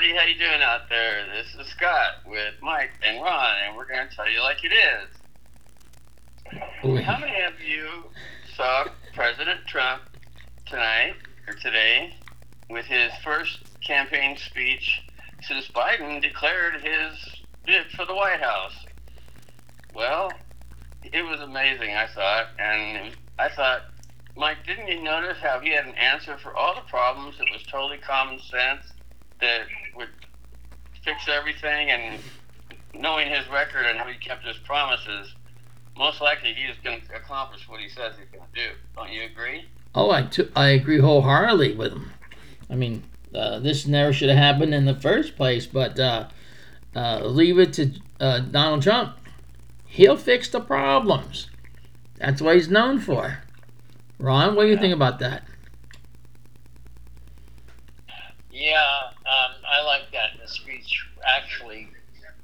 everybody. How you doing out there? This is Scott with Mike and Ron, and we're going to tell you like it is. How many of you saw President Trump tonight or today with his first campaign speech since Biden declared his bid for the White House? Well, it was amazing. I thought, and I thought, Mike, didn't you notice how he had an answer for all the problems? It was totally common sense that would fix everything, and knowing his record and how he kept his promises, most likely he is going to accomplish what he says he's going to do. Don't you agree? Oh, I, t- I agree wholeheartedly with him. I mean, uh, this never should have happened in the first place, but uh, uh, leave it to uh, Donald Trump. He'll fix the problems. That's what he's known for. Ron, what do you think about that? Yeah, um, I like that in the speech, actually,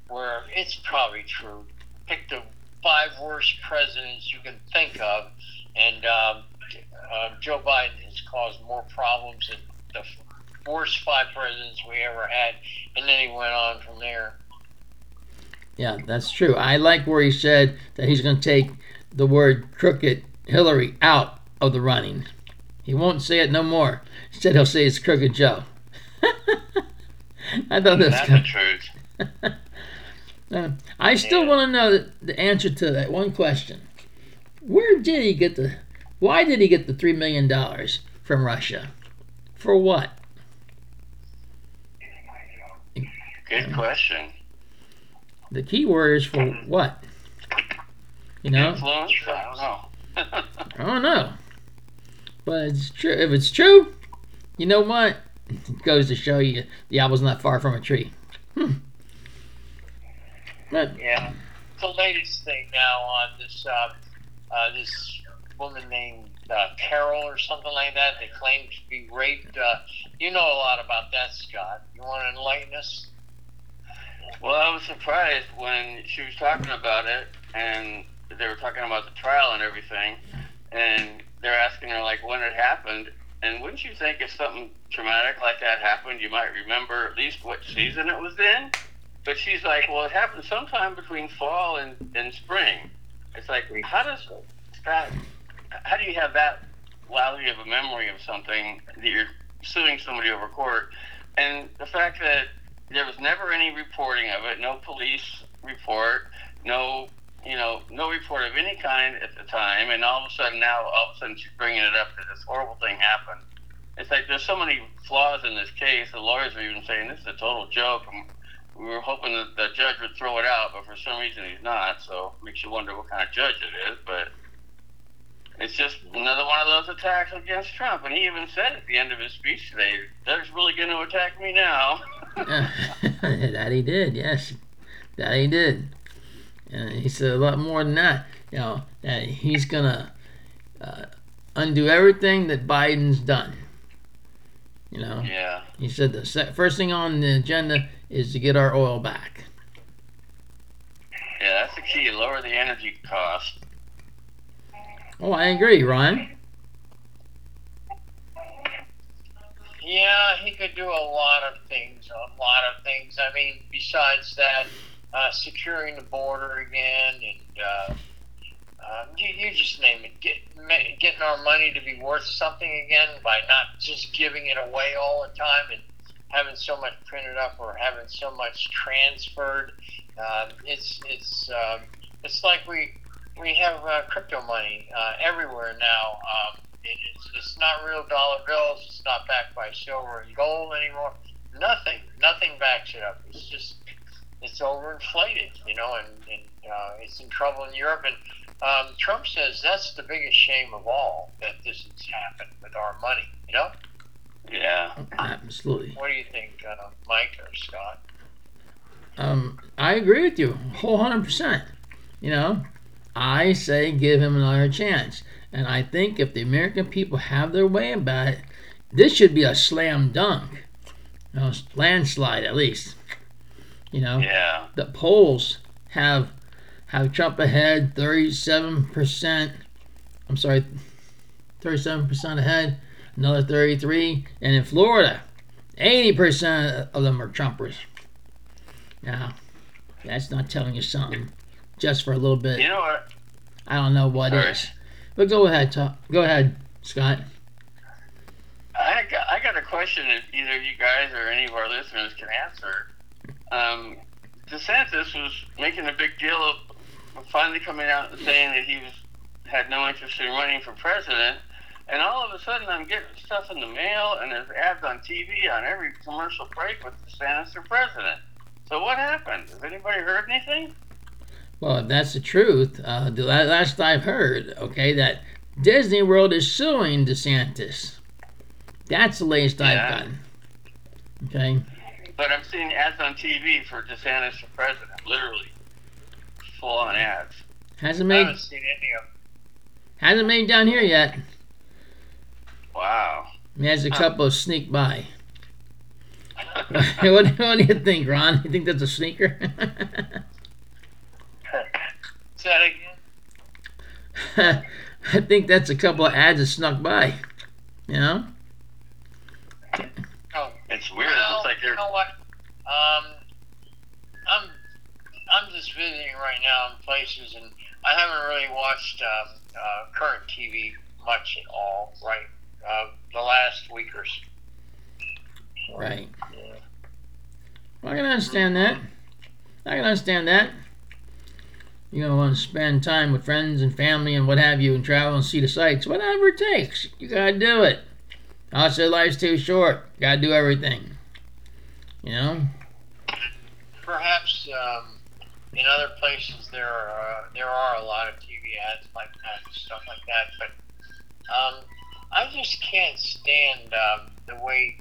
where it's probably true. Pick the five worst presidents you can think of, and um, uh, Joe Biden has caused more problems than the worst five presidents we ever had, and then he went on from there. Yeah, that's true. I like where he said that he's going to take the word crooked Hillary out of the running. He won't say it no more. Instead, he'll say it's crooked Joe. I thought that That's kind the truth. Uh, I still Yeah. want to know the, the answer to that one question. Where did he get the? Why did he get the three million dollars from Russia? For what? Good question. The key word is for what? You know, Influence? I don't know. I don't know. But it's true. If it's true, you know what? It goes to show you the apple's not far from a tree. Hmm. But Yeah, the latest thing now on this uh, uh, this woman named uh, Carroll or something like that. They claim to be raped. Uh, you know a lot about that, Scott. You want to enlighten us? Well, I was surprised when she was talking about it, and they were talking about the trial and everything, and they're asking her like when it happened. And wouldn't you think if something traumatic like that happened, you might remember at least what season it was in? But she's like, well, it happened sometime between fall and, and spring. It's like, how does that? How do you have that lousy of a memory of something that you're suing somebody over court? And the fact that there was never any reporting of it, no police report, no, you know, no report of any kind at the time, and all of a sudden now, all of a sudden she's bringing it up that this horrible thing happened. It's like there's so many flaws in this case. The lawyers are even saying this is a total joke. And we were hoping that the judge would throw it out, but for some reason he's not. So it makes you wonder what kind of judge it is. But it's just another one of those attacks against Trump. And he even said at the end of his speech today, "They're really going to attack me now." that he did, yes, that he did. And he said a lot more than that. You know that he's gonna uh, undo everything that Biden's done. You know, yeah. he said the se- first thing on the agenda is to get our oil back. Yeah, that's the key. Lower the energy cost. Oh, I agree, Ryan. Yeah, he could do a lot of things. A lot of things. I mean, besides that, uh, securing the border again, and uh, uh, you, you just name it. Get, ma- getting our money to be worth something again by not just giving it away all the time and having so much printed up or having so much transferred. Uh, it's it's um, it's like we we have uh, crypto money uh, everywhere now. Um, it, it's, it's not real dollar bills. It's not backed by silver and gold anymore. Nothing, nothing backs it up. It's just, it's overinflated, you know, and, and uh, it's in trouble in Europe. And um, Trump says that's the biggest shame of all that this has happened with our money, you know? Yeah. Absolutely. What do you think, uh, Mike or Scott? Um, I agree with you, whole hundred percent. You know, I say give him another chance, and I think if the American people have their way about it, this should be a slam dunk, you know, landslide at least. You know, Yeah. the polls have have Trump ahead, thirty-seven percent. I'm sorry, thirty-seven percent ahead, another thirty-three, and in Florida, Eighty percent of them are Trumpers. Now, that's not telling you something. Just for a little bit. You know what? I don't know what Sorry. is. But go ahead, talk. Go ahead, Scott. I got, I got a question that either you guys or any of our listeners can answer. Um, DeSantis was making a big deal of finally coming out and saying that he was had no interest in running for president, and all of a sudden I'm getting stuff in the mail and there's ads on TV on every commercial break with DeSantis for president. So what happened? Has anybody heard anything? Well, if that's the truth, uh, the la- last I've heard, okay, that Disney World is suing DeSantis. That's the latest I've Yeah. gotten. Okay. But I'm seeing ads on TV for DeSantis for president, literally full on ads. Hasn't I made haven't seen any of them. hasn't made down here yet. Wow. There's a couple of sneak by. what, what do you think, Ron? You think that's a sneaker? Say that again. I think that's a couple of ads that snuck by. You know? It's weird. well, it's like you they're know what? Um, I'm I'm just visiting right now in places, and I haven't really watched um, uh, current TV much at all. Right, uh, the last week or so. Right. I can understand that. I can understand that. You know, want to spend time with friends and family and what have you, and travel and see the sights, whatever it takes. You gotta do it. Also, life's too short. Gotta do everything. You know. Perhaps um, in other places there are uh, there are a lot of TV ads like that and stuff like that, but um, I just can't stand um, the way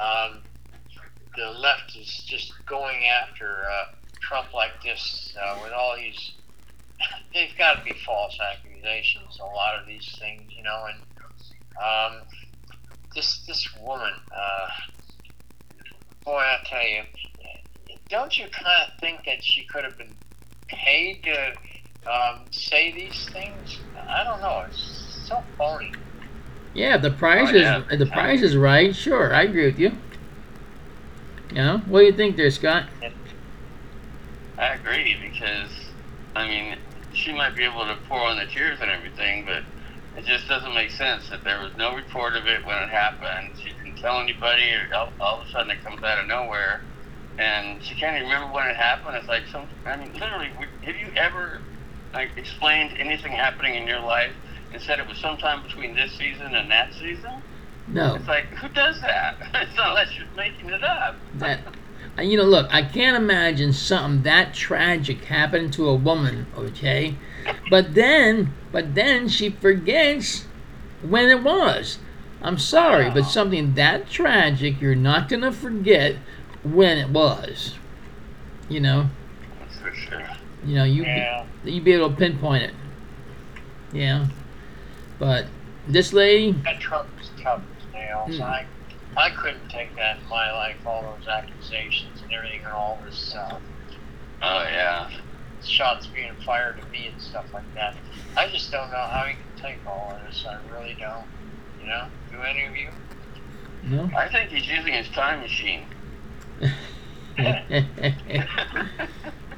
um, the left is just going after uh, Trump like this uh, with all these. They've got to be false accusations. A lot of these things, you know, and um, this this woman, uh, boy, I tell you, don't you kind of think that she could have been paid to um, say these things? I don't know. It's so phony. Yeah, the price Oh, is yeah. if the price is right. Sure, I agree with you. You know, what do you think there, Scott? I agree because I mean she might be able to pour on the tears and everything, but it just doesn't make sense that there was no report of it when it happened. She didn't tell anybody, or all, all of a sudden it comes out of nowhere, and she can't even remember when it happened. It's like some. I mean, literally, have you ever like explained anything happening in your life and said it was sometime between this season and that season? No. It's like who does that? it's not unless you're making it up. That, you know, look, I can't imagine something that tragic happened to a woman, okay? But then, but then she forgets when it was. I'm sorry, but something that tragic, you're not gonna forget when it was. You know, That's for sure. you know, you Yeah. you be able to pinpoint it. Yeah, but this lady, That Trump is tough as nails. Hmm. I, I couldn't take that in my life. All those accusations and everything, and all this uh, Oh yeah. shots being fired at me and stuff like that. I just don't know how he can take all of this. I really don't. You know? Do any of you? no. I think he's using his time machine.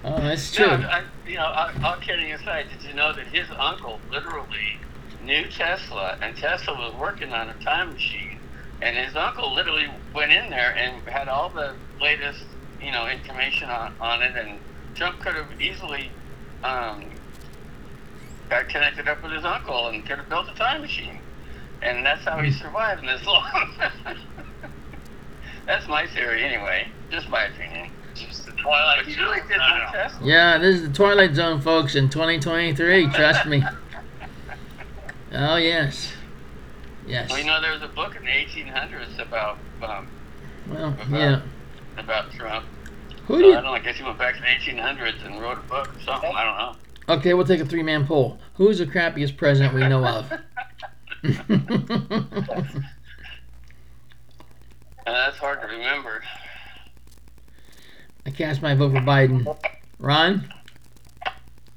oh, that's No, true. I, you know, all, all kidding aside, did you know that his uncle literally knew Tesla, and Tesla was working on a time machine, and his uncle literally went in there and had all the latest, you know, information on, on it, and Trump could have easily um, got connected up with his uncle and could have built a time machine, and that's how he survived this long. that's my theory, anyway. Just my opinion. Just the Twilight But he really Zone. did I know don't know. Tesla. Yeah, this is the Twilight Zone, folks, in 2023. Trust me. Oh yes, yes. Well, you know, there was a book in the 1800s about um, Well, yeah. about Trump. Who So I don't know. I guess he went back to the 1800s and wrote a book or something. I don't know. Okay, we'll take a three-man poll. Who's the crappiest president we know of? And that's hard to remember. I cast my vote for Biden. Ron?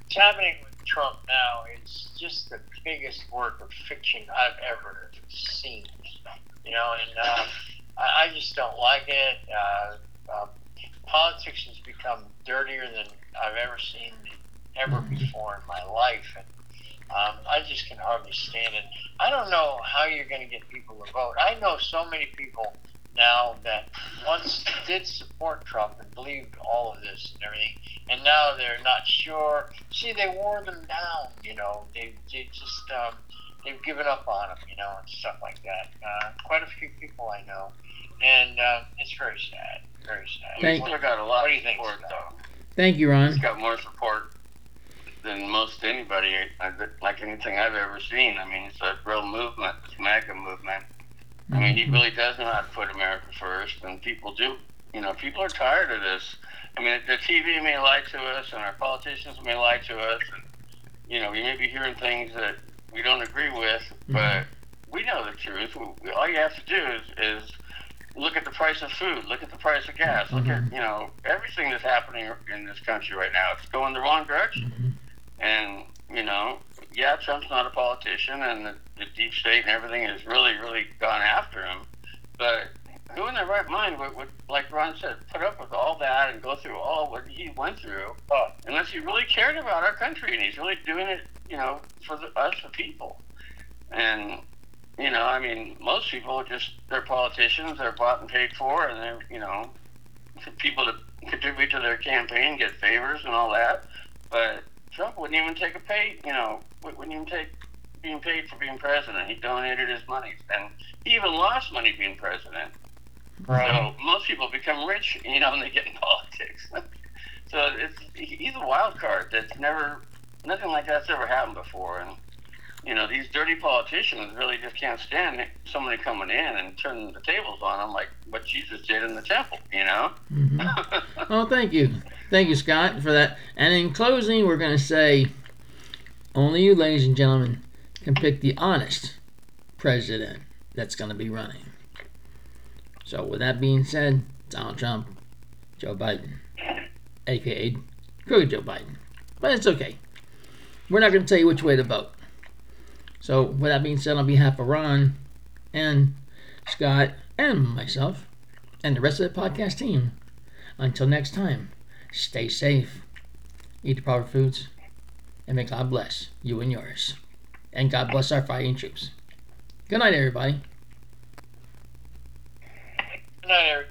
What's happening with Trump now is just the biggest work of fiction I've ever seen. You know, and uh, I, I just don't like it. Uh, uh, politics has become dirtier than I've ever seen ever before in my life, and um, I just can hardly stand it. I don't know how you're going to get people to vote. I know so many people now that once did support Trump and believed all of this and everything, and now they're not sure. See, they wore them down. You know, they they just um, they've given up on them. You know, and stuff like that. Uh, quite a few people I know, and uh, it's very sad. Very sad. Thank- Hitler got a lot What do of you think, support though. Thank you, Ron. He's got more support than most anybody, like anything I've ever seen. I mean, it's a real movement, this MAGA movement. I mean, he mm-hmm. really does know how to put America first, and people do. You know, people are tired of this. I mean, the TV may lie to us, and our politicians may lie to us, and you know, we may be hearing things that we don't agree with, mm-hmm. but we know the truth. We, all you have to do is, is look at the price of food, look at the price of gas, look at mm-hmm. you know everything that's happening in this country right now. It's going the wrong direction, and you know, yeah, Trump's not a politician, and the, the deep state and everything has really, really gone after him. But who in their right mind would, would, like Ron said, put up with all that and go through all what he went through, uh, unless he really cared about our country and he's really doing it, you know, for the, us, the people. And you know, I mean, most people just they're politicians, they're bought and paid for, and they're you know, people to contribute to their campaign, get favors and all that. But Trump wouldn't even take a pay, you know, wouldn't even take being paid for being president. He donated his money, and he even lost money being president. So most people become rich, you know, when they get in politics. so it's he's a wild card that's never nothing like that's ever happened before, and you know these dirty politicians really just can't stand somebody coming in and turning the tables on them like what Jesus did in the temple, you know. Mhm. Well, thank you. Thank you, Scott, for that. And in closing, we're going to say only you, ladies and gentlemen, can pick the honest president that's going to be running. So, with that being said, Donald Trump, Joe Biden, aka Crooked Joe Biden. But it's okay. We're not going to tell you which way to vote. So, with that being said, on behalf of Ron and Scott and myself and the rest of the podcast team, until next time, stay safe, eat the proper foods, and may God bless you and yours. And God bless our fighting troops. Good night, everybody. Good night, everybody.